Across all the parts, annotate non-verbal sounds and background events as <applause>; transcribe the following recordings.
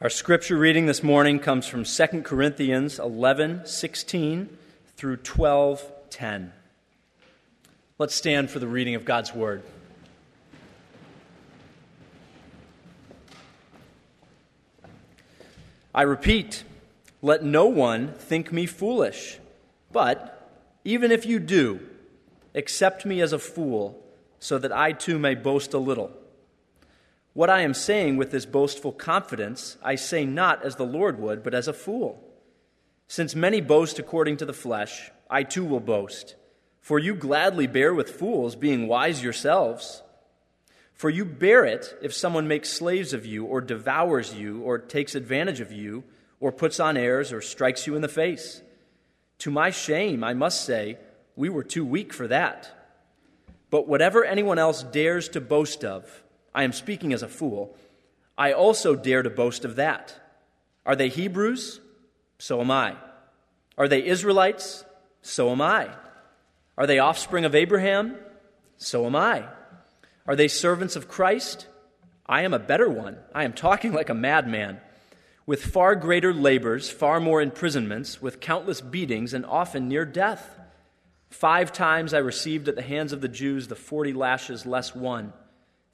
Our scripture reading this morning comes from 2 Corinthians 11 16 through 12 10. Let's stand for the reading of God's word. I repeat, let no one think me foolish, but even if you do, accept me as a fool, so that I too may boast a little. What I am saying with this boastful confidence, I say not as the Lord would, but as a fool. Since many boast according to the flesh, I too will boast. For you gladly bear with fools, being wise yourselves. For you bear it if someone makes slaves of you, or devours you, or takes advantage of you, or puts on airs, or strikes you in the face. To my shame, I must say, we were too weak for that. But whatever anyone else dares to boast of, I am speaking as a fool. I also dare to boast of that. Are they Hebrews? So am I. Are they Israelites? So am I. Are they offspring of Abraham? So am I. Are they servants of Christ? I am a better one. I am talking like a madman. With far greater labors, far more imprisonments, with countless beatings, and often near death. Five times I received at the hands of the Jews the forty lashes less one.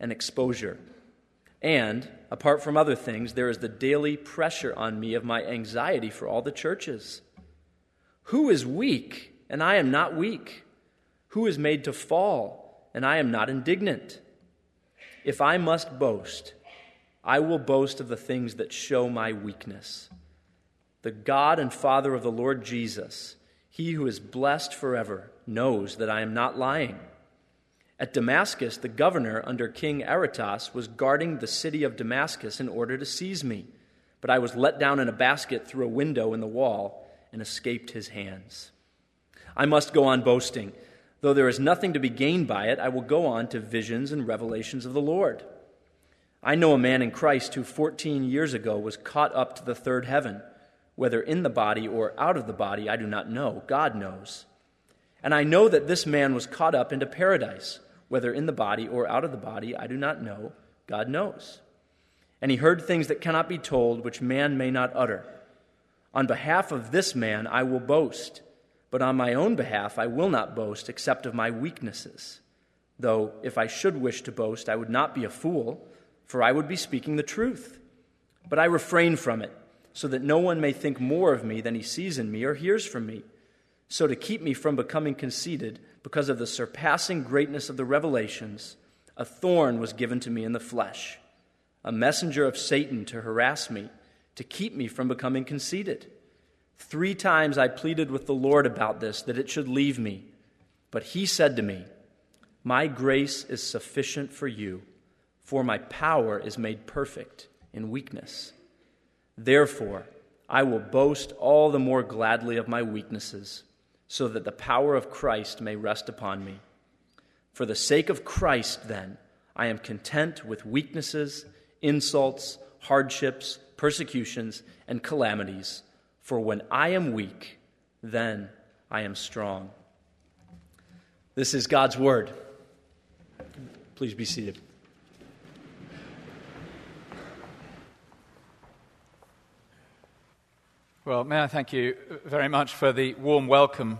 and exposure. And, apart from other things, there is the daily pressure on me of my anxiety for all the churches. Who is weak, and I am not weak? Who is made to fall, and I am not indignant? If I must boast, I will boast of the things that show my weakness. The God and Father of the Lord Jesus, he who is blessed forever, knows that I am not lying. At Damascus, the governor under King Aretas was guarding the city of Damascus in order to seize me. But I was let down in a basket through a window in the wall and escaped his hands. I must go on boasting. Though there is nothing to be gained by it, I will go on to visions and revelations of the Lord. I know a man in Christ who 14 years ago was caught up to the third heaven. Whether in the body or out of the body, I do not know. God knows. And I know that this man was caught up into paradise whether in the body or out of the body, I do not know. God knows. And he heard things that cannot be told, which man may not utter. On behalf of this man, I will boast, but on my own behalf, I will not boast except of my weaknesses. Though, if I should wish to boast, I would not be a fool, for I would be speaking the truth. But I refrain from it, so that no one may think more of me than he sees in me or hears from me. So, to keep me from becoming conceited, because of the surpassing greatness of the revelations, a thorn was given to me in the flesh, a messenger of Satan to harass me, to keep me from becoming conceited. Three times I pleaded with the Lord about this, that it should leave me. But he said to me, My grace is sufficient for you, for my power is made perfect in weakness. Therefore, I will boast all the more gladly of my weaknesses so that the power of Christ may rest upon me. For the sake of Christ, then, I am content with weaknesses, insults, hardships, persecutions, and calamities. For when I am weak, then I am strong. This is God's word. Please be seated. Well, may I thank you very much for the warm welcome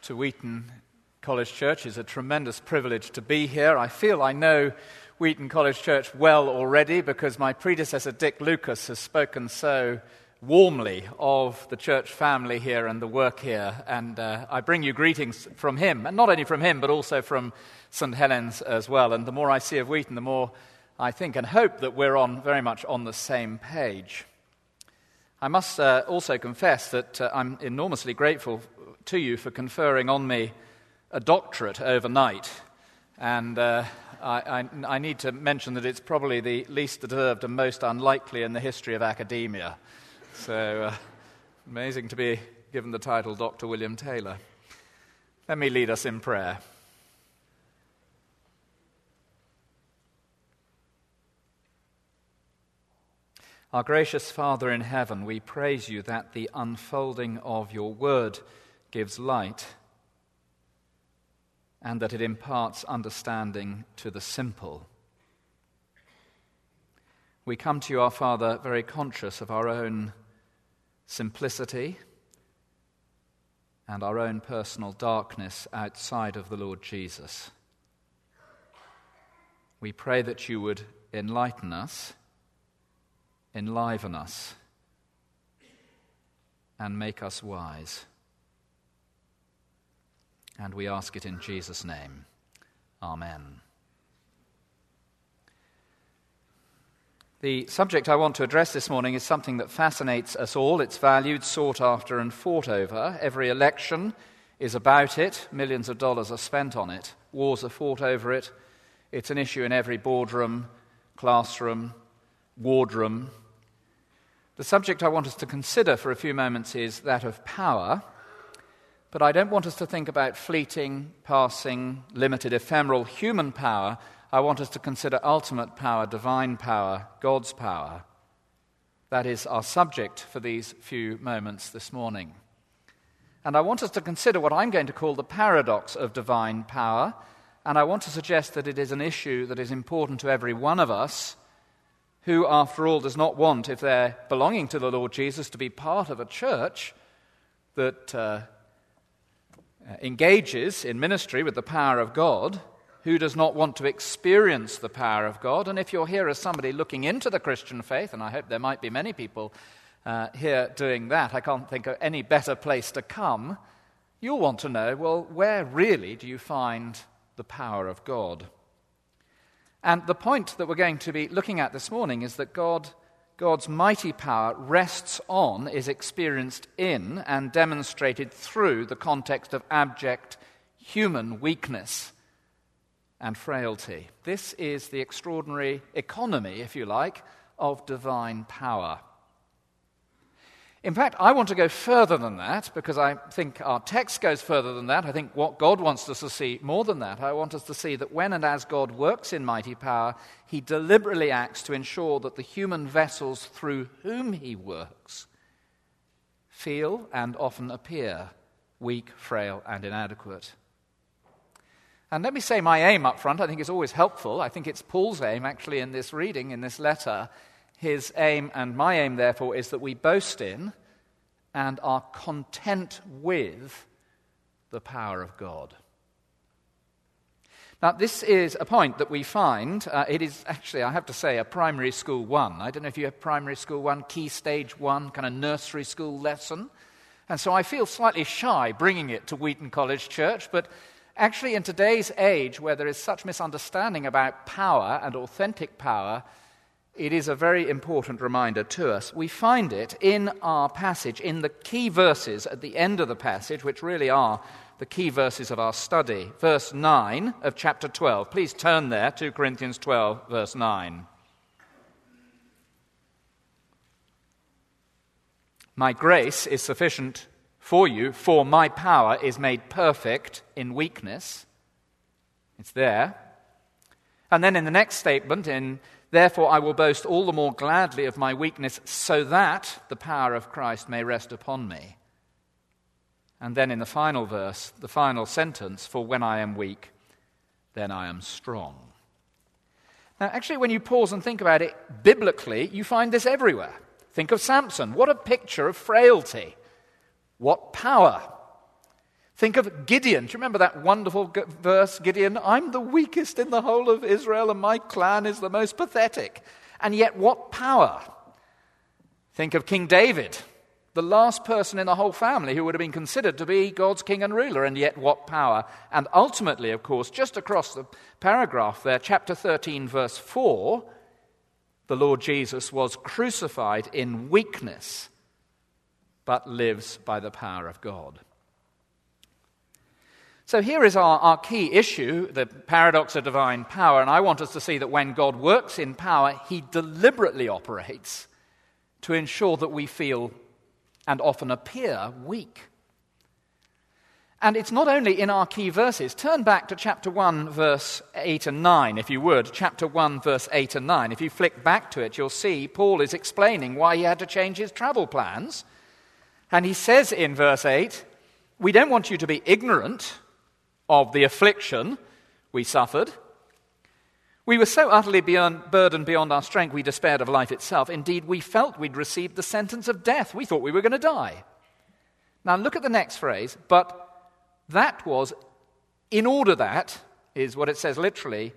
to Wheaton College Church. It's a tremendous privilege to be here. I feel I know Wheaton College Church well already because my predecessor, Dick Lucas, has spoken so warmly of the church family here and the work here. And uh, I bring you greetings from him, and not only from him, but also from St. Helens as well. And the more I see of Wheaton, the more I think and hope that we're on very much on the same page. I must uh, also confess that uh, I'm enormously grateful to you for conferring on me a doctorate overnight. And uh, I, I, I, need to mention that it's probably the least deserved and most unlikely in the history of academia. So, uh, amazing to be given the title Dr. William Taylor. Let me lead us in prayer. Our gracious Father in heaven, we praise you that the unfolding of your word gives light and that it imparts understanding to the simple. We come to you, our Father, very conscious of our own simplicity and our own personal darkness outside of the Lord Jesus. We pray that you would enlighten us, enliven us, and make us wise. And we ask it in Jesus' name. Amen. The subject I want to address this morning is something that fascinates us all. It's valued, sought after, and fought over. Every election is about it. Millions of dollars are spent on it. Wars are fought over it. It's an issue in every boardroom, classroom, wardroom. The subject I want us to consider for a few moments is that of power. But I don't want us to think about fleeting, passing, limited, ephemeral human power. I want us to consider ultimate power, divine power, God's power. That is our subject for these few moments this morning. And I want us to consider what I'm going to call the paradox of divine power. And I want to suggest that it is an issue that is important to every one of us who, after all, does not want, if they're belonging to the Lord Jesus, to be part of a church that uh, uh, engages in ministry with the power of God, who does not want to experience the power of God? And if you're here as somebody looking into the Christian faith, and I hope there might be many people uh, here doing that, I can't think of any better place to come. You'll want to know well, where really do you find the power of God? And the point that we're going to be looking at this morning is that God God's mighty power rests on, is experienced in, and demonstrated through the context of abject human weakness and frailty. This is the extraordinary economy, if you like, of divine power. In fact, I want to go further than that because I think our text goes further than that. I think what God wants us to see more than that. I want us to see that when and as God works in mighty power, he deliberately acts to ensure that the human vessels through whom he works feel and often appear weak, frail, and inadequate. And let me say my aim up front, I think it's always helpful. I think it's Paul's aim, actually, in this reading, in this letter, his aim and my aim, therefore, is that we boast in and are content with the power of God. Now, this is a point that we find. Uh, it is actually, I have to say, a primary school one. I don't know if you have primary school one, key stage one, kind of nursery school lesson. And so I feel slightly shy bringing it to Wheaton College Church, but actually, in today's age where there is such misunderstanding about power and authentic power, it is a very important reminder to us. We find it in our passage, in the key verses at the end of the passage, which really are the key verses of our study. Verse 9 of chapter 12. Please turn there, 2 Corinthians 12, verse 9. My grace is sufficient for you, for my power is made perfect in weakness. It's there. And then in the next statement, in Therefore, I will boast all the more gladly of my weakness, so that the power of Christ may rest upon me. And then in the final verse, the final sentence, for when I am weak, then I am strong. Now, actually, when you pause and think about it biblically, you find this everywhere. Think of Samson. What a picture of frailty. What power. Think of Gideon. Do you remember that wonderful verse, Gideon? I'm the weakest in the whole of Israel, and my clan is the most pathetic. And yet, what power? Think of King David, the last person in the whole family who would have been considered to be God's king and ruler, and yet what power. And ultimately, of course, just across the paragraph there, chapter 13, verse 4, the Lord Jesus was crucified in weakness, but lives by the power of God. So here is our, our key issue the paradox of divine power. And I want us to see that when God works in power, he deliberately operates to ensure that we feel and often appear weak. And it's not only in our key verses. Turn back to chapter 1, verse 8 and 9, if you would. Chapter 1, verse 8 and 9. If you flick back to it, you'll see Paul is explaining why he had to change his travel plans. And he says in verse 8, We don't want you to be ignorant of the affliction we suffered. We were so utterly beyond, burdened beyond our strength, we despaired of life itself. Indeed, we felt we'd received the sentence of death. We thought we were going to die. Now, look at the next phrase. But that was in order that, is what it says literally,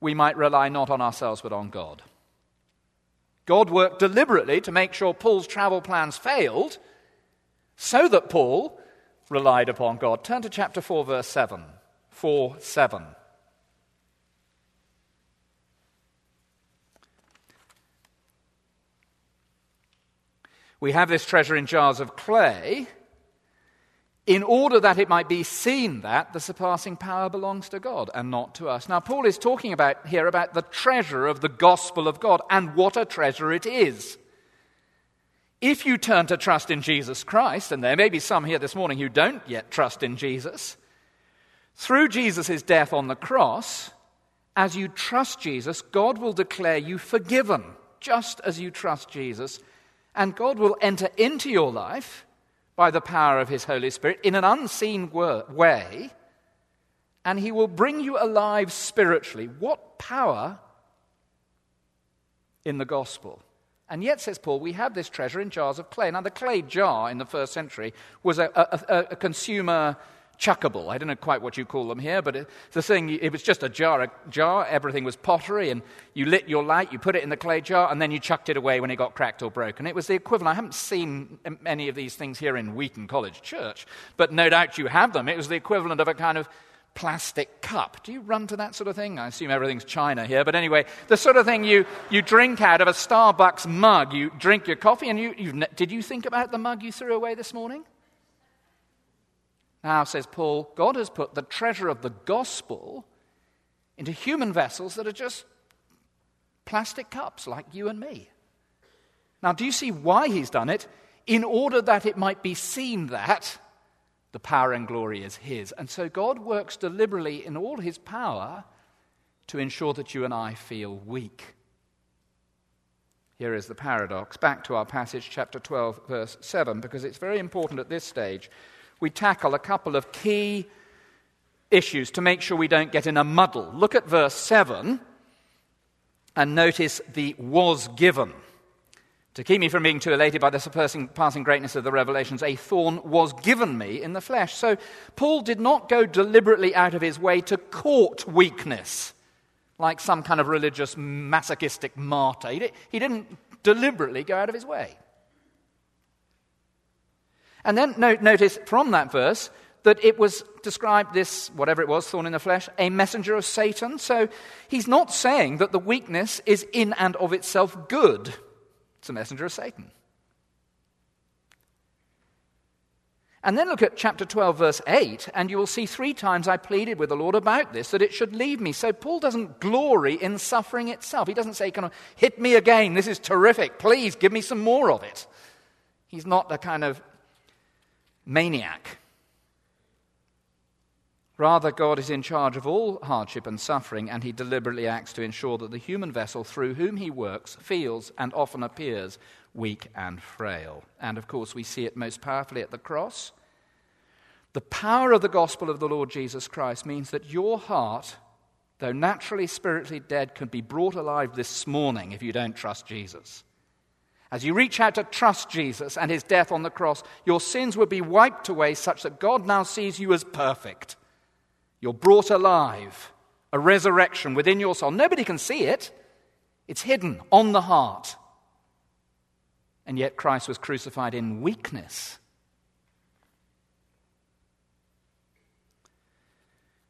we might rely not on ourselves but on God. God worked deliberately to make sure Paul's travel plans failed so that Paul relied upon God. Turn to chapter 4, verse 7. 4 7. We have this treasure in jars of clay in order that it might be seen that the surpassing power belongs to God and not to us. Now, Paul is talking about here about the treasure of the gospel of God and what a treasure it is. If you turn to trust in Jesus Christ, and there may be some here this morning who don't yet trust in Jesus, through Jesus' death on the cross, as you trust Jesus, God will declare you forgiven, just as you trust Jesus, and God will enter into your life by the power of His Holy Spirit in an unseen way, and He will bring you alive spiritually. What power in the gospel? And yet, says Paul, we have this treasure in jars of clay. Now, the clay jar in the first century was a, a, a consumer chuckable. I don't know quite what you call them here, but it, the thing, it was just a jar, a jar. Everything was pottery, and you lit your light, you put it in the clay jar, and then you chucked it away when it got cracked or broken. It was the equivalent. I haven't seen any of these things here in Wheaton College Church, but no doubt you have them. It was the equivalent of a kind of plastic cup. Do you run to that sort of thing? I assume everything's China here, but anyway, the sort of thing you, you drink out of a Starbucks mug. You drink your coffee, and you, did you think about the mug you threw away this morning? Now, says Paul, God has put the treasure of the gospel into human vessels that are just plastic cups like you and me. Now, do you see why he's done it? In order that it might be seen that the power and glory is His. And so God works deliberately in all His power to ensure that you and I feel weak. Here is the paradox. Back to our passage, chapter 12, verse 7, because it's very important at this stage. We tackle a couple of key issues to make sure we don't get in a muddle. Look at verse 7 and notice the was given. To keep me from being too elated by the surpassing passing greatness of the revelations, a thorn was given me in the flesh. So Paul did not go deliberately out of his way to court weakness, like some kind of religious masochistic martyr. He didn't deliberately go out of his way. And then notice from that verse that it was described this, whatever it was, thorn in the flesh, a messenger of Satan. So he's not saying that the weakness is in and of itself good. It's a messenger of Satan. And then look at chapter 12, verse 8, and you will see three times I pleaded with the Lord about this, that it should leave me. So Paul doesn't glory in suffering itself. He doesn't say, kind of, hit me again, this is terrific, please give me some more of it. He's not a kind of maniac. Rather, God is in charge of all hardship and suffering, and he deliberately acts to ensure that the human vessel through whom he works feels and often appears weak and frail. And of course, we see it most powerfully at the cross. The power of the gospel of the Lord Jesus Christ means that your heart, though naturally spiritually dead, can be brought alive this morning if you don't trust Jesus. As you reach out to trust Jesus and his death on the cross, your sins will be wiped away such that God now sees you as perfect you're brought alive, a resurrection within your soul. Nobody can see it, it's hidden on the heart. And yet Christ was crucified in weakness.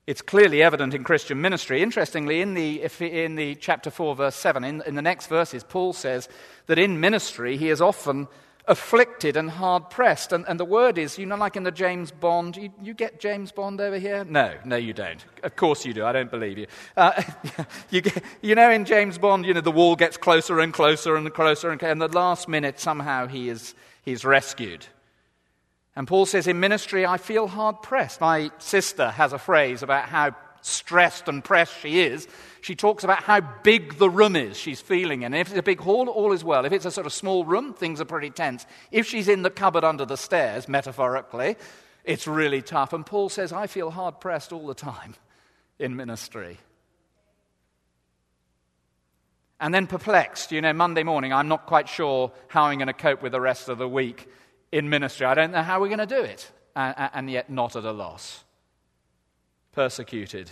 It's clearly evident in Christian ministry. Interestingly, in the, in the chapter 4, verse 7, in, in the next verses, Paul says that in ministry he is often afflicted and hard pressed. And, and the word is, you know, like in the James Bond, you, you, get James Bond over here? No, no, you don't. Of course you do. I don't believe you. Uh, <laughs> you, get, you know, in James Bond, you know, the wall gets closer and closer and closer, and, and the last minute, somehow he is he's rescued. And Paul says, in ministry, I feel hard pressed. My sister has a phrase about how stressed and pressed she is, she talks about how big the room is she's feeling in. And if it's a big hall, all is well. If it's a sort of small room, things are pretty tense. If she's in the cupboard under the stairs, metaphorically, it's really tough. And Paul says, I feel hard pressed all the time in ministry. And then perplexed. You know, Monday morning, I'm not quite sure how I'm going to cope with the rest of the week in ministry. I don't know how we're going to do it. And, yet, not at a loss persecuted,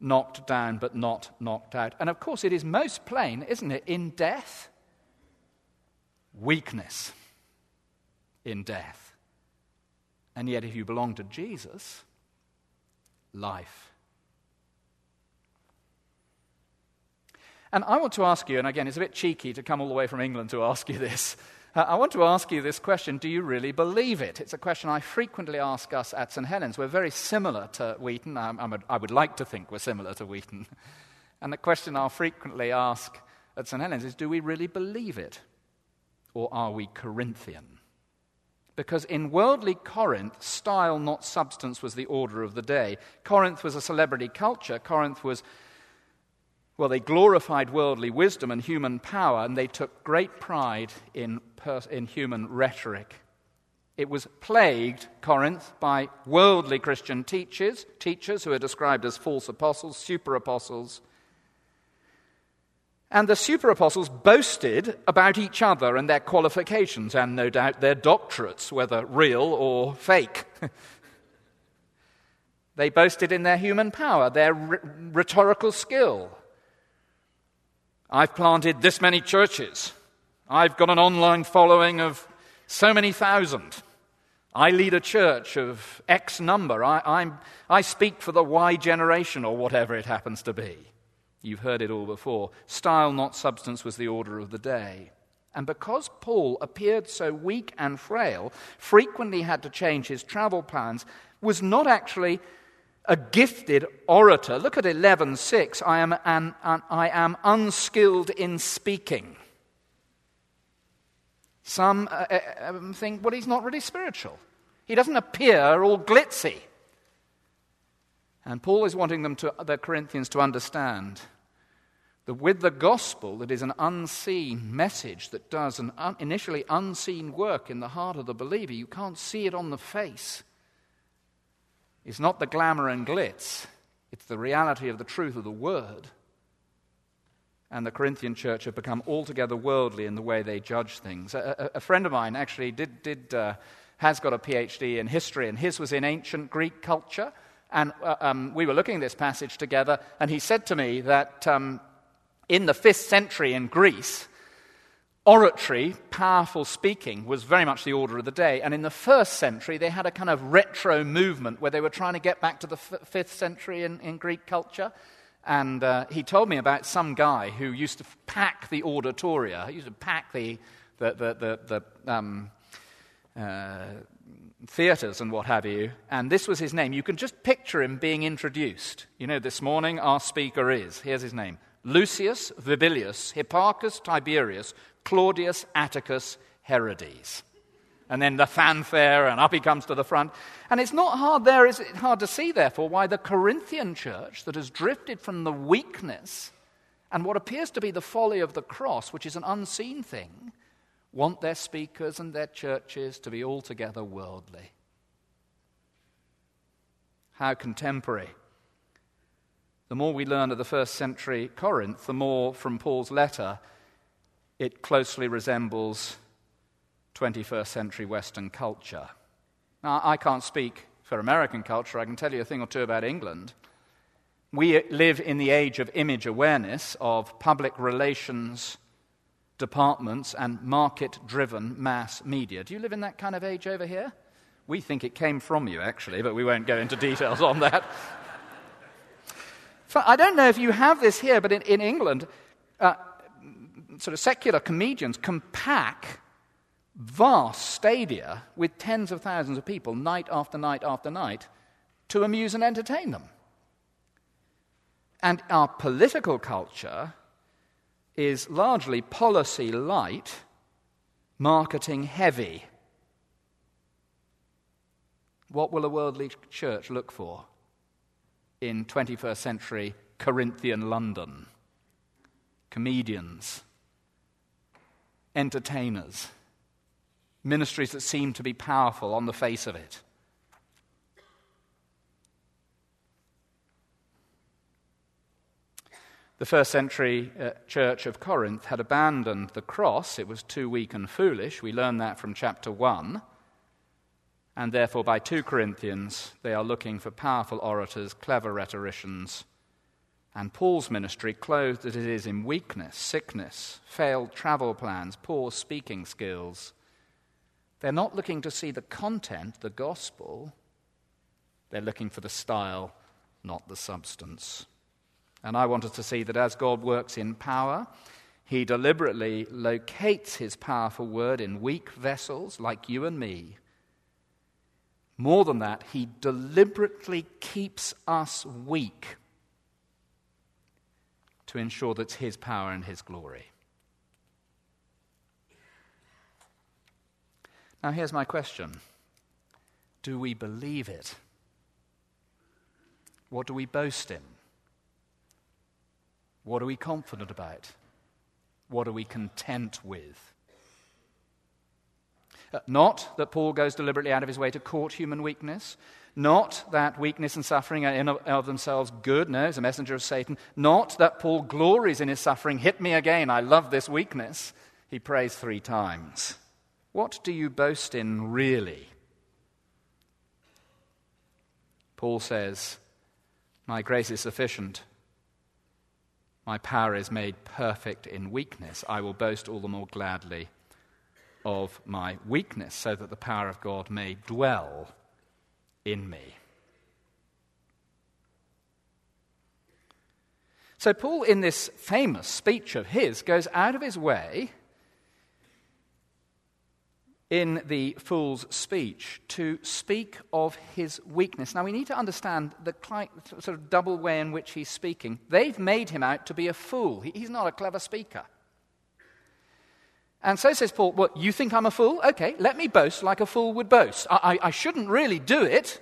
knocked down, but not knocked out. And of course, it is most plain, isn't it, in death? Weakness in death. And yet, if you belong to Jesus, life. And I want to ask you, and again, it's a bit cheeky to come all the way from England to ask you this. Uh, I want to ask you this question Do you really believe it? It's a question I frequently ask us at St. Helens. We're very similar to Wheaton. I'm, I'm a, i would like to think we're similar to Wheaton. <laughs> And the question I'll frequently ask at St. Helens is Do we really believe it? Or are we Corinthian? Because in worldly Corinth, style, not substance, was the order of the day. Corinth was a celebrity culture. Corinth was well, they glorified worldly wisdom and human power, and they took great pride in, pers- in human rhetoric. It was plagued, Corinth, by worldly Christian teachers, teachers who are described as false apostles, super apostles. And the super apostles boasted about each other and their qualifications, and no doubt their doctorates, whether real or fake. <laughs> they boasted in their human power, their rhetorical skill, I've planted this many churches. I've got an online following of so many thousand. I lead a church of X number. I, I, speak for the Y generation or whatever it happens to be. You've heard it all before. Style, not substance, was the order of the day. And because Paul appeared so weak and frail, frequently had to change his travel plans, was not actually a gifted orator. Look at 11:6. I am an, an, I am unskilled in speaking. Some uh, uh, um, think, well, he's not really spiritual. He doesn't appear all glitzy. And Paul is wanting them to, the Corinthians to understand that with the gospel, that is an unseen message that does an un, initially unseen work in the heart of the believer. You can't see it on the face. It's not the glamour and glitz, it's the reality of the truth of the word. And the Corinthian church have become altogether worldly in the way they judge things. A, a, a friend of mine actually did, did, uh, has got a PhD in history, and his was in ancient Greek culture. And uh, um, we were looking at this passage together, and he said to me that um, in the fifth century in Greece, oratory, powerful speaking, was very much the order of the day. And in the first century, they had a kind of retro movement where they were trying to get back to the f- fifth century in, in, Greek culture. And uh, he told me about some guy who used to pack the auditoria, he used to pack the, the, the, the, the um, uh, theatres and what have you. And this was his name. You can just picture him being introduced. You know, this morning our speaker is, here's his name Lucius Vibullius Hipparchus Tiberius Claudius Atticus Herodes. And then the fanfare, and up he comes to the front. And it's not hard there, is it hard to see, therefore, why the Corinthian church that has drifted from the weakness and what appears to be the folly of the cross, which is an unseen thing, want their speakers and their churches to be altogether worldly. How contemporary. The more we learn of the first century Corinth, the more from Paul's letter it closely resembles 21st century Western culture. Now, I can't speak for American culture, I can tell you a thing or two about England. We live in the age of image awareness, of public relations departments, and market driven mass media. Do you live in that kind of age over here? We think it came from you, actually, but we won't go into details on that. <laughs> I don't know if you have this here, but in, in England, uh, sort of secular comedians can pack vast stadia with tens of thousands of people night after night after night to amuse and entertain them. And our political culture is largely policy light, marketing heavy. What will a worldly church look for in 21st century Corinthian London? Comedians, entertainers, ministries that seem to be powerful on the face of it. The first century uh, church of Corinth had abandoned the cross. It was too weak and foolish. We learn that from chapter 1. And therefore, by 2 Corinthians, they are looking for powerful orators, clever rhetoricians. And Paul's ministry, clothed as it is in weakness, sickness, failed travel plans, poor speaking skills, they're not looking to see the content, the gospel. They're looking for the style, not the substance. And I want us to see that as God works in power, he deliberately locates his powerful word in weak vessels like you and me. More than that, he deliberately keeps us weak to ensure that it's his power and his glory. Now, here's my question Do we believe it? What do we boast in? What are we confident about? What are we content with? Uh, not that Paul goes deliberately out of his way to court human weakness. Not that weakness and suffering are in of themselves good. No, he's a messenger of Satan. Not that Paul glories in his suffering. Hit me again. I love this weakness. He prays three times. What do you boast in really? Paul says, My grace is sufficient my power is made perfect in weakness. I will boast all the more gladly of my weakness, so that the power of God may dwell in me. So, Paul, in this famous speech of his, goes out of his way in the fool's speech to speak of his weakness. Now, we need to understand the sort of double way in which he's speaking. They've made him out to be a fool, he's not a clever speaker. And so says Paul, Well, you think I'm a fool? Okay, let me boast like a fool would boast. I, I, I shouldn't really do it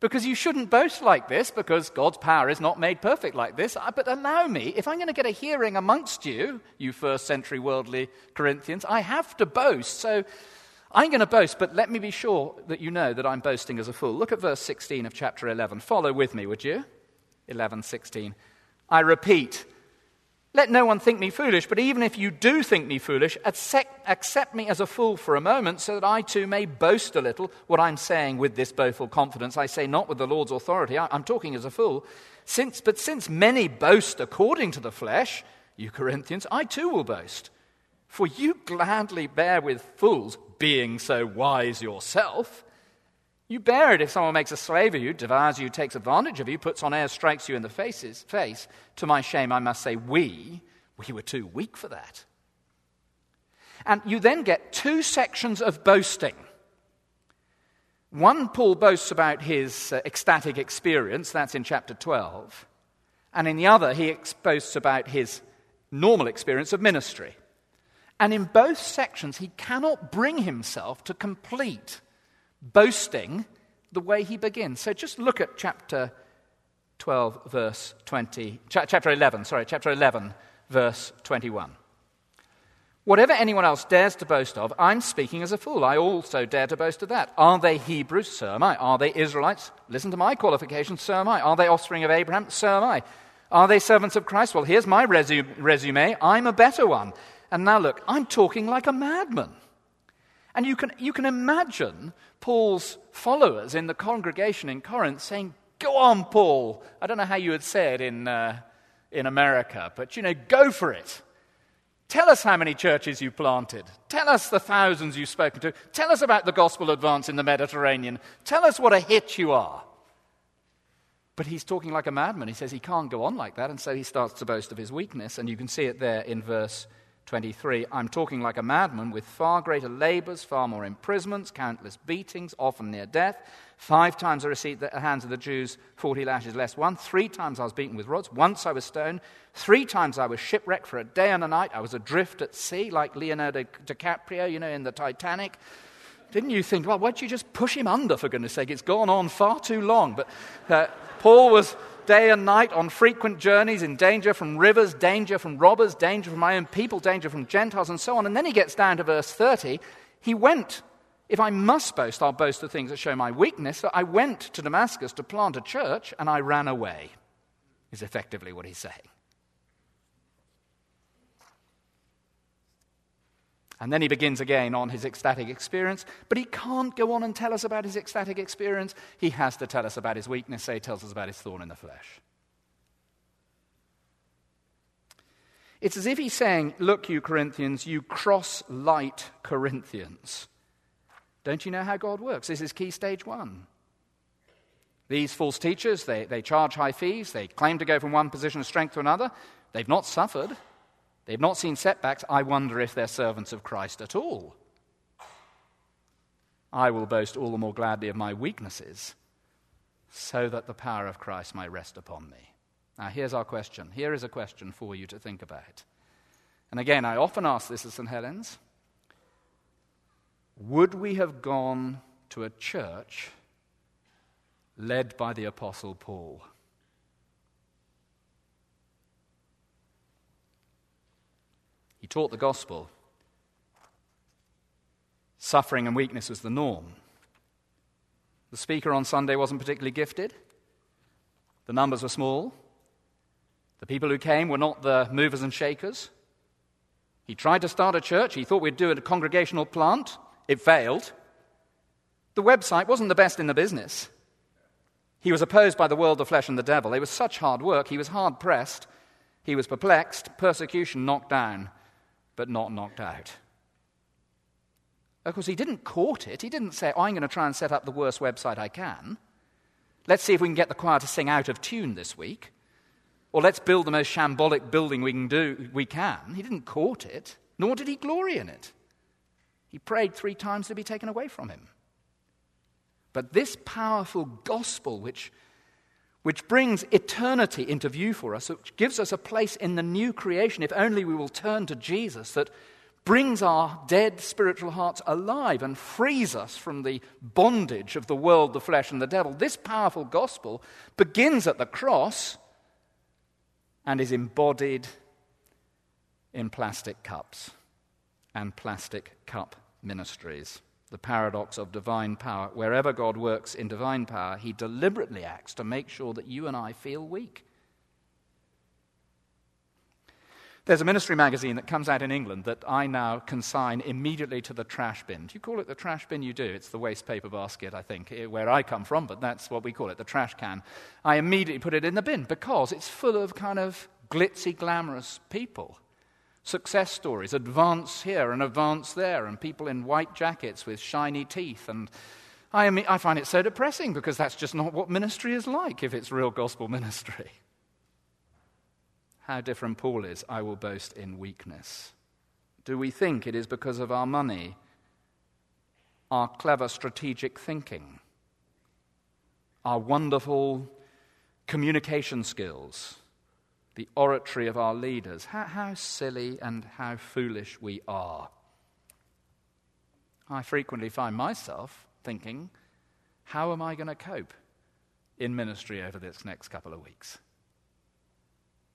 because you shouldn't boast like this because God's power is not made perfect like this. But allow me, if I'm going to get a hearing amongst you, you first century worldly Corinthians, I have to boast. So I'm going to boast, but let me be sure that you know that I'm boasting as a fool. Look at verse 16 of chapter 11. Follow with me, would you? 11, 16. I repeat, let no one think me foolish, but even if you do think me foolish, accept, accept, me as a fool for a moment, so that I too may boast a little. What I'm saying with this boastful confidence, I say not with the Lord's authority, I, I'm talking as a fool. Since, but since many boast according to the flesh, you Corinthians, I too will boast. For you gladly bear with fools being so wise yourself. You bear it if someone makes a slave of you, devours you, takes advantage of you, puts on airs, strikes you in the faces, face. To my shame, I must say, we, we were too weak for that. And you then get two sections of boasting. One, Paul boasts about his uh, ecstatic experience, that's in chapter 12. And in the other, he boasts about his normal experience of ministry. And in both sections, he cannot bring himself to complete boasting the way he begins. So just look at chapter 12, verse 20, chapter 11, sorry, chapter 11, verse 21. Whatever anyone else dares to boast of, I'm speaking as a fool. I also dare to boast of that. Are they Hebrews? So am I. Are they Israelites? Listen to my qualifications. So am I. Are they offspring of Abraham? So am I. Are they servants of Christ? Well, here's my resume. I'm a better one. And now look, I'm talking like a madman. And you can, you can imagine Paul's followers in the congregation in Corinth saying, Go on, Paul. I don't know how you would say it in, uh, in America, but you know, go for it. Tell us how many churches you planted. Tell us the thousands you've spoken to. Tell us about the gospel advance in the Mediterranean. Tell us what a hit you are. But he's talking like a madman. He says he can't go on like that, and so he starts to boast of his weakness, and you can see it there in verse 23 I'm talking like a madman with far greater labors, far more imprisonments, countless beatings, often near death. Five times I received the hands of the Jews 40 lashes less one. Three times I was beaten with rods. Once I was stoned. Three times I was shipwrecked for a day and a night. I was adrift at sea like Leonardo DiCaprio, you know, in the Titanic. Didn't you think, well, why don't you just push him under, for goodness sake? It's gone on far too long. But uh, Paul was day and night on frequent journeys in danger from rivers, danger from robbers, danger from my own people, danger from Gentiles, and so on. And then he gets down to verse 30. He went. If I must boast, I'll boast of things that show my weakness. So I went to Damascus to plant a church and I ran away, is effectively what he's saying. And then he begins again on his ecstatic experience, but he can't go on and tell us about his ecstatic experience. He has to tell us about his weakness, so he tells us about his thorn in the flesh. It's as if he's saying, Look, you Corinthians, you cross light Corinthians. Don't you know how God works? This is key stage one. These false teachers, they, they charge high fees, they claim to go from one position of strength to another. They've not suffered, They've not seen setbacks. I wonder if they're servants of Christ at all. I will boast all the more gladly of my weaknesses, so that the power of Christ may rest upon me. Now, here's our question. Here is a question for you to think about. And again, I often ask this at St. Helens Would we have gone to a church led by the Apostle Paul? He taught the gospel. Suffering and weakness was the norm. The speaker on Sunday wasn't particularly gifted. The numbers were small. The people who came were not the movers and shakers. He tried to start a church. He thought we'd do a congregational plant. It failed. The website wasn't the best in the business. He was opposed by the world, the flesh, and the devil. It was such hard work. He was hard pressed. He was perplexed. Persecution knocked down but not knocked out. Of course, he didn't court it. He didn't say, oh, I'm going to try and set up the worst website I can. Let's see if we can get the choir to sing out of tune this week. Or let's build the most shambolic building we can do we can. He didn't court it, nor did he glory in it. He prayed three times to be taken away from him. But this powerful gospel, which which brings eternity into view for us, which gives us a place in the new creation, if only we will turn to Jesus, that brings our dead spiritual hearts alive and frees us from the bondage of the world, the flesh, and the devil. This powerful gospel begins at the cross and is embodied in plastic cups and plastic cup ministries the paradox of divine power. Wherever God works in divine power, he deliberately acts to make sure that you and I feel weak. There's a ministry magazine that comes out in England that I now consign immediately to the trash bin. Do you call it the trash bin? You do. It's the waste paper basket, I think, eh, where I come from, but that's what we call it, the trash can. I immediately put it in the bin because it's full of kind of glitzy, glamorous people success stories, advance here and advance there, and people in white jackets with shiny teeth. And I, mean, I find it so depressing because that's just not what ministry is like if it's real gospel <laughs> ministry. How different Paul is, I will boast in weakness. Do we think it is because of our money, our clever strategic thinking, our wonderful communication skills? The oratory of our leaders. How, how silly and how foolish we are. I frequently find myself thinking, how am I going to cope in ministry over this next couple of weeks?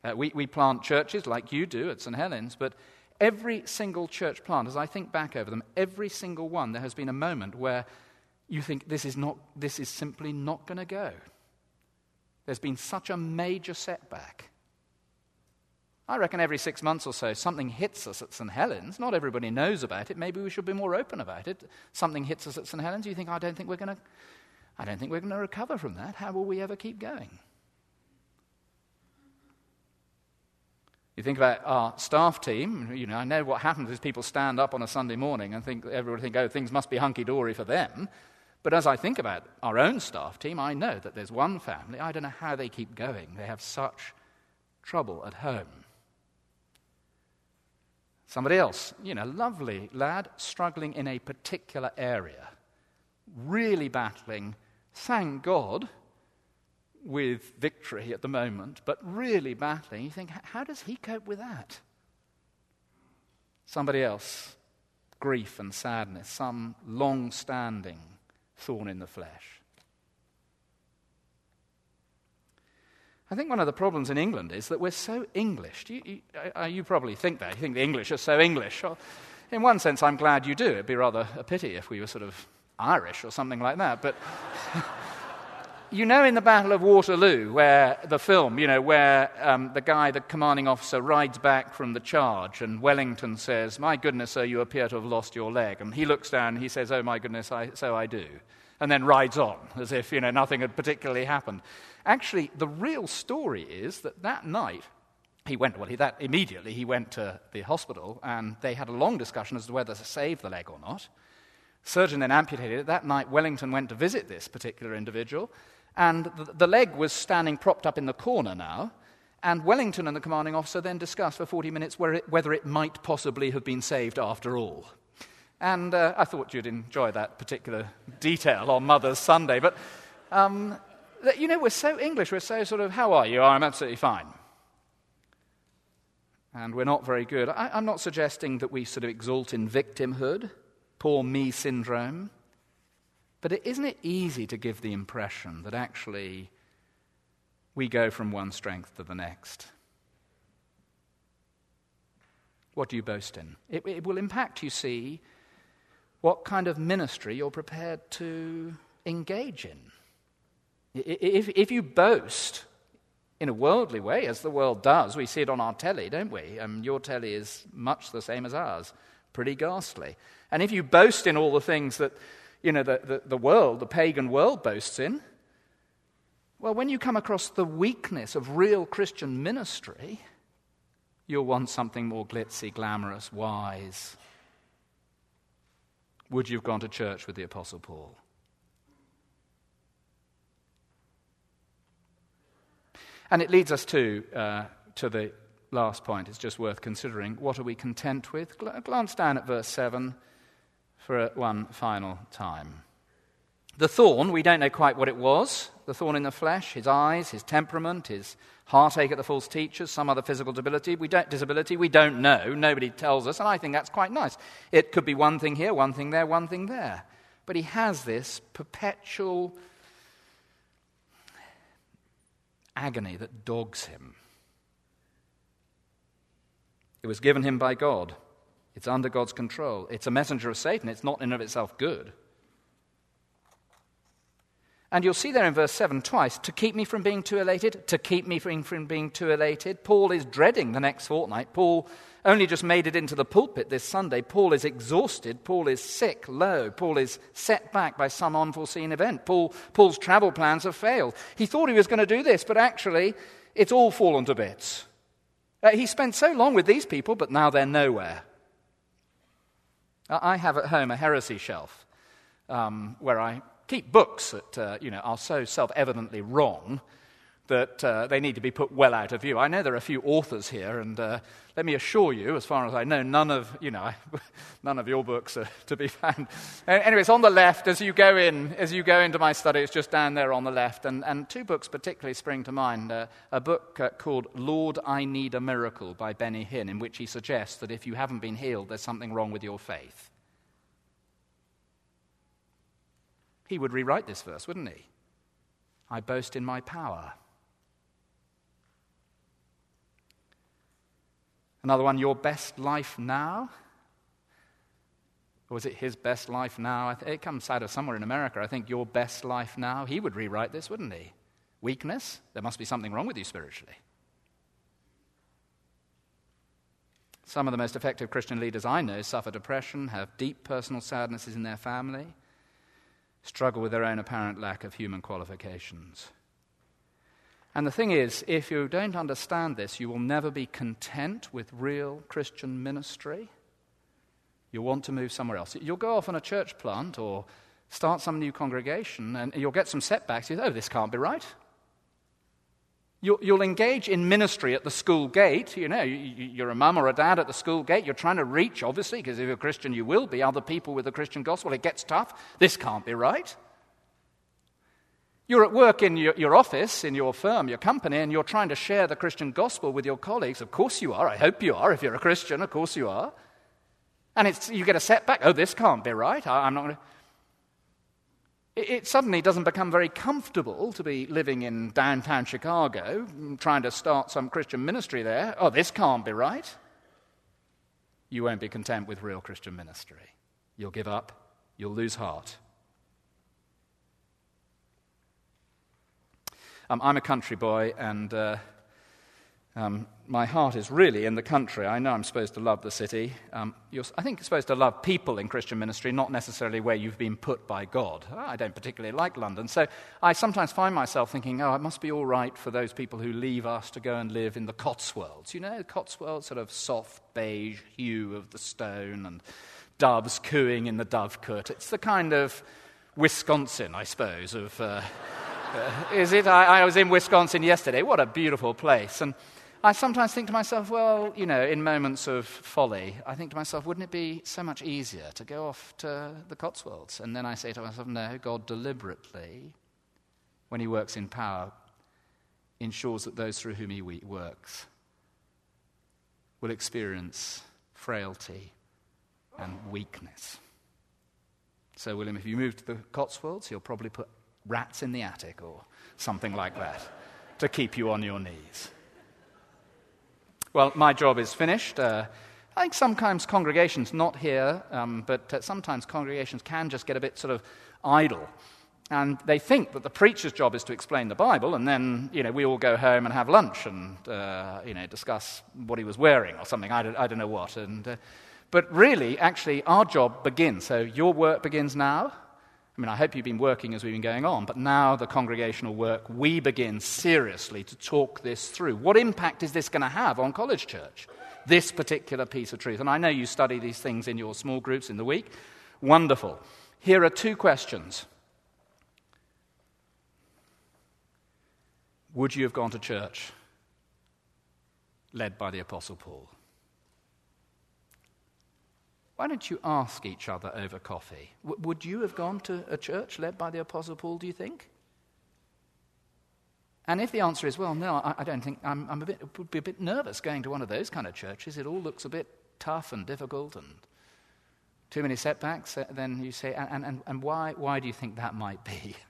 Uh, we, we plant churches like you do at St. Helens, but every single church plant, as I think back over them, every single one, there has been a moment where you think this is, not, this is simply not going to go. There's been such a major setback. I reckon every six months or so, something hits us at St. Helens. Not everybody knows about it. Maybe we should be more open about it. Something hits us at St. Helens. You think, I don't think we're going to, I don't think we're going to recover from that. How will we ever keep going? You think about our staff team. You know, I know what happens is people stand up on a Sunday morning and think everybody think, oh, things must be hunky dory for them. But as I think about our own staff team, I know that there's one family. I don't know how they keep going. They have such trouble at home. Somebody else, you know, lovely lad, struggling in a particular area, really battling, thank God, with victory at the moment, but really battling. You think, how does he cope with that? Somebody else, grief and sadness, some long standing thorn in the flesh. I think one of the problems in England is that we're so English. You, you, uh, you, probably think that. You think the English are so English. Well, in one sense, I'm glad you do. It'd be rather a pity if we were sort of Irish or something like that. But <laughs> you know, in the Battle of Waterloo, where the film, you know, where um, the guy, the commanding officer, rides back from the charge, and Wellington says, My goodness, sir, you appear to have lost your leg. And he looks down and he says, Oh, my goodness, I, so I do. And then rides on, as if, you know, nothing had particularly happened. Actually, the real story is that that night, he went, well, he, that immediately he went to the hospital and they had a long discussion as to whether to save the leg or not. Surgeon then amputated it. That night, Wellington went to visit this particular individual, and the, leg was standing propped up in the corner now. And Wellington and the commanding officer then discussed for 40 minutes it, whether it might possibly have been saved after all. And uh, I thought you'd enjoy that particular detail on Mother's Sunday. But um, you know, we're so English, we're so sort of, how are you? I'm absolutely fine. And we're not very good. I, I'm not suggesting that we sort of exalt in victimhood, poor me syndrome. But isn't it easy to give the impression that actually we go from one strength to the next? What do you boast in? It, it, will impact, you see, what kind of ministry you're prepared to engage in. If, if you boast in a worldly way, as the world does, we see it on our telly, don't we? Um, your telly is much the same as ours, pretty ghastly. And if you boast in all the things that, you know, the, the, the world, the pagan world boasts in, well, when you come across the weakness of real Christian ministry, you'll want something more glitzy, glamorous, wise. Would you have gone to church with the Apostle Paul? And it leads us to, uh, to the last point. It's just worth considering. What are we content with? Glance down at verse 7 for one final time. The thorn, we don't know quite what it was. The thorn in the flesh, his eyes, his temperament, his heartache at the false teachers, some other physical disability. We don't, disability. We don't know. Nobody tells us, and I think that's quite nice. It could be one thing here, one thing there, one thing there. But he has this perpetual agony that dogs him. It was given him by God. It's under God's control. It's a messenger of Satan. It's not in of itself good. And you'll see there in verse 7 twice to keep me from being too elated, to keep me from, being too elated. Paul is dreading the next fortnight. Paul only just made it into the pulpit this Sunday. Paul is exhausted. Paul is sick, low. Paul is set back by some unforeseen event. Paul, Paul's travel plans have failed. He thought he was going to do this, but actually, it's all fallen to bits. Uh, he spent so long with these people, but now they're nowhere. I have at home a heresy shelf um, where I keep books that uh, you know, are so self evidently wrong that uh, they need to be put well out of view. I know there are a few authors here, and uh, let me assure you, as far as I know, none of, you know, <laughs> none of your books are <laughs> to be found. Anyway, it's on the left as you go in, as you go into my study, it's just down there on the left. And, and two books particularly spring to mind. Uh, a book uh, called Lord, I Need a Miracle by Benny Hinn, in which he suggests that if you haven't been healed, there's something wrong with your faith. He would rewrite this verse, wouldn't he? I boast in my power. Another one, your best life now? Or was it his best life now? It comes out of somewhere in America. I think your best life now. He would rewrite this, wouldn't he? Weakness? There must be something wrong with you spiritually. Some of the most effective Christian leaders I know suffer depression, have deep personal sadnesses in their family struggle with their own apparent lack of human qualifications. And the thing is, if you don't understand this, you will never be content with real Christian ministry. You'll want to move somewhere else. You'll go off on a church plant or start some new congregation, and you'll get some setbacks. You say, oh, this can't be right. You'll, you'll, engage in ministry at the school gate. You know, you're a mum or a dad at the school gate. You're trying to reach, obviously, because if you're a Christian, you will be, other people with the Christian gospel. It gets tough. This can't be right. You're at work in your, your, office, in your firm, your company, and you're trying to share the Christian gospel with your colleagues. Of course you are. I hope you are. If you're a Christian, of course you are. And it's, you get a setback. Oh, this can't be right. I, am not going. It, it suddenly doesn't become very comfortable to be living in downtown Chicago, mm, trying to start some Christian ministry there. Oh, this can't be right. You won't be content with real Christian ministry. You'll give up. You'll lose heart. Um, I'm a country boy, and uh, um, my heart is really in the country. I know I'm supposed to love the city. Um, I think you're supposed to love people in Christian ministry, not necessarily where you've been put by God. I don't particularly like London. So I sometimes find myself thinking, oh, it must be all right for those people who leave us to go and live in the Cotswolds. You know, the Cotswolds, sort of soft beige hue of the stone and doves cooing in the dovecot. It's the kind of Wisconsin, I suppose, of. Uh, <laughs> is it? I, I, was in Wisconsin yesterday. What a beautiful place. And I sometimes think to myself, well, you know, in moments of folly, I think to myself, wouldn't it be so much easier to go off to the Cotswolds? And then I say to myself, no, God deliberately, when He works in power, ensures that those through whom He works will experience frailty and weakness. So, William, if you move to the Cotswolds, you'll probably put rats in the attic or something like that to keep you on your knees. Well, my job is finished. Uh, I think sometimes congregations, not here, um, but uh, sometimes congregations can just get a bit sort of idle. And they think that the preacher's job is to explain the Bible, and then, you know, we all go home and have lunch and, uh, you know, discuss what he was wearing or something. I don't, I don't know what. And, uh, but really, actually, our job begins. So your work begins now. I mean, I hope you've been working as we've been going on, but now the congregational work, we begin seriously to talk this through. What impact is this going to have on college church? This particular piece of truth. And I know you study these things in your small groups in the week. Wonderful. Here are two questions Would you have gone to church led by the Apostle Paul? Why don't you ask each other over coffee? W- would you have gone to a church led by the Apostle Paul, do you think? And if the answer is, well, no, I, I don't think, I'm, I'm a bit, would be a bit nervous going to one of those kind of churches. It all looks a bit tough and difficult and too many setbacks, uh, then you say, and, and, and why, why do you think that might be? <laughs>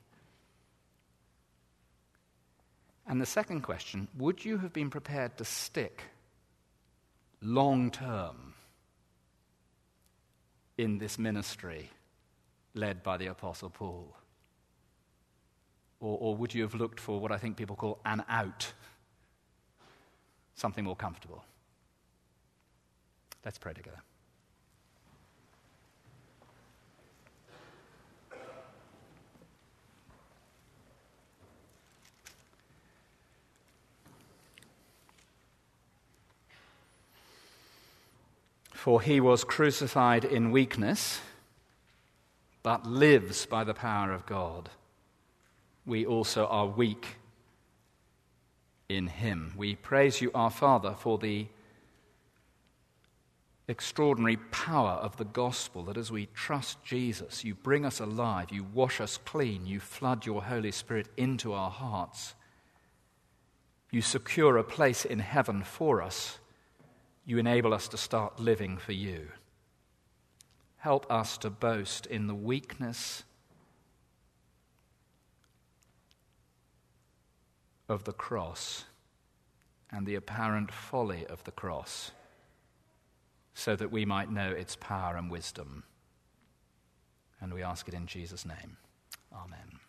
And the second question would you have been prepared to stick long term in this ministry led by the Apostle Paul? Or, or would you have looked for what I think people call an out? Something more comfortable? Let's pray together. For he was crucified in weakness, but lives by the power of God. We also are weak in him. We praise you, our Father, for the extraordinary power of the gospel that as we trust Jesus, you bring us alive, you wash us clean, you flood your Holy Spirit into our hearts, you secure a place in heaven for us you enable us to start living for you. Help us to boast in the weakness of the cross and the apparent folly of the cross, so that we might know its power and wisdom. And we ask it in Jesus' name. Amen.